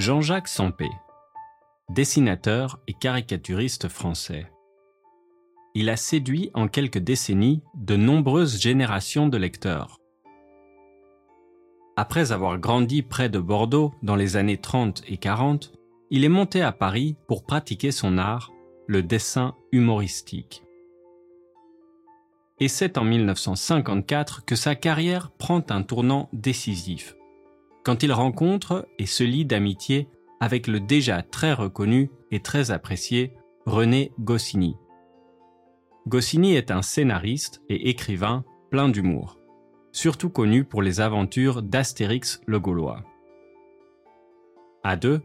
Jean-Jacques Sampé, dessinateur et caricaturiste français. Il a séduit en quelques décennies de nombreuses générations de lecteurs. Après avoir grandi près de Bordeaux dans les années 30 et 40, il est monté à Paris pour pratiquer son art, le dessin humoristique. Et c'est en 1954 que sa carrière prend un tournant décisif quand il rencontre et se lie d'amitié avec le déjà très reconnu et très apprécié René Goscinny. Goscinny est un scénariste et écrivain plein d'humour, surtout connu pour les aventures d'Astérix le Gaulois. À deux,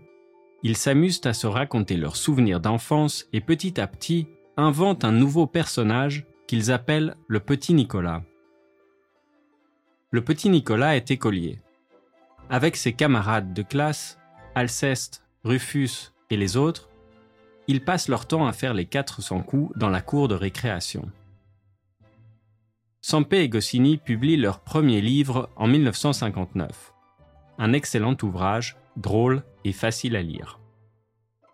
ils s'amusent à se raconter leurs souvenirs d'enfance et petit à petit inventent un nouveau personnage qu'ils appellent le Petit Nicolas. Le Petit Nicolas est écolier. Avec ses camarades de classe, Alceste, Rufus et les autres, ils passent leur temps à faire les 400 coups dans la cour de récréation. Sampé et Goscinny publient leur premier livre en 1959. Un excellent ouvrage, drôle et facile à lire.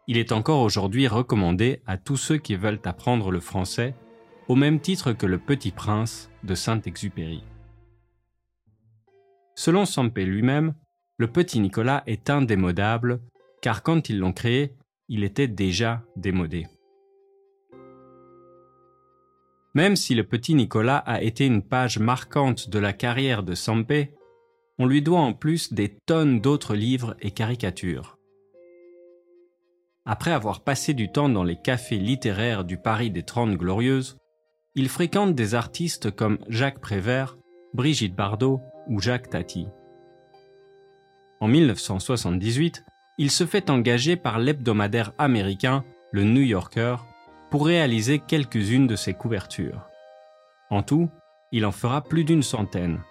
Il est encore aujourd'hui recommandé à tous ceux qui veulent apprendre le français, au même titre que Le Petit Prince de Saint-Exupéry. Selon Sampé lui-même, le petit Nicolas est indémodable, car quand ils l'ont créé, il était déjà démodé. Même si le petit Nicolas a été une page marquante de la carrière de Sampé, on lui doit en plus des tonnes d'autres livres et caricatures. Après avoir passé du temps dans les cafés littéraires du Paris des Trente Glorieuses, il fréquente des artistes comme Jacques Prévert, Brigitte Bardot ou Jacques Tati. En 1978, il se fait engager par l'hebdomadaire américain, le New Yorker, pour réaliser quelques-unes de ses couvertures. En tout, il en fera plus d'une centaine.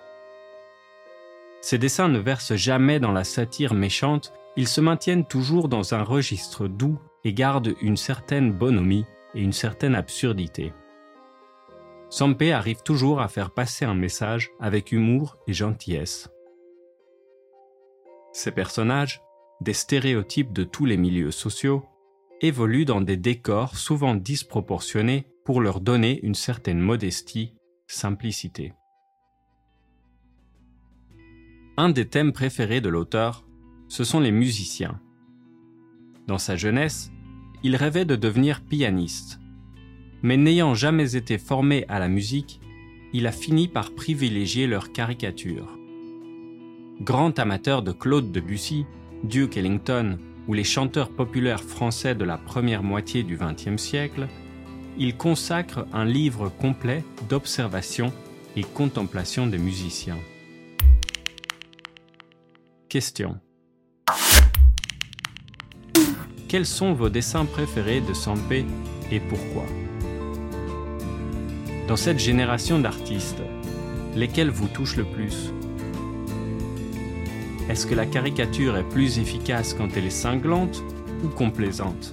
Ses dessins ne versent jamais dans la satire méchante, ils se maintiennent toujours dans un registre doux et gardent une certaine bonhomie et une certaine absurdité. Sampé arrive toujours à faire passer un message avec humour et gentillesse. Ces personnages, des stéréotypes de tous les milieux sociaux, évoluent dans des décors souvent disproportionnés pour leur donner une certaine modestie, simplicité. Un des thèmes préférés de l'auteur, ce sont les musiciens. Dans sa jeunesse, il rêvait de devenir pianiste. Mais n'ayant jamais été formé à la musique, il a fini par privilégier leur caricature grand amateur de Claude Debussy, Duke Ellington ou les chanteurs populaires français de la première moitié du XXe siècle, il consacre un livre complet d'observation et contemplation des musiciens. Question. Quels sont vos dessins préférés de Sampé et pourquoi? Dans cette génération d'artistes, lesquels vous touchent le plus? Est-ce que la caricature est plus efficace quand elle est cinglante ou complaisante?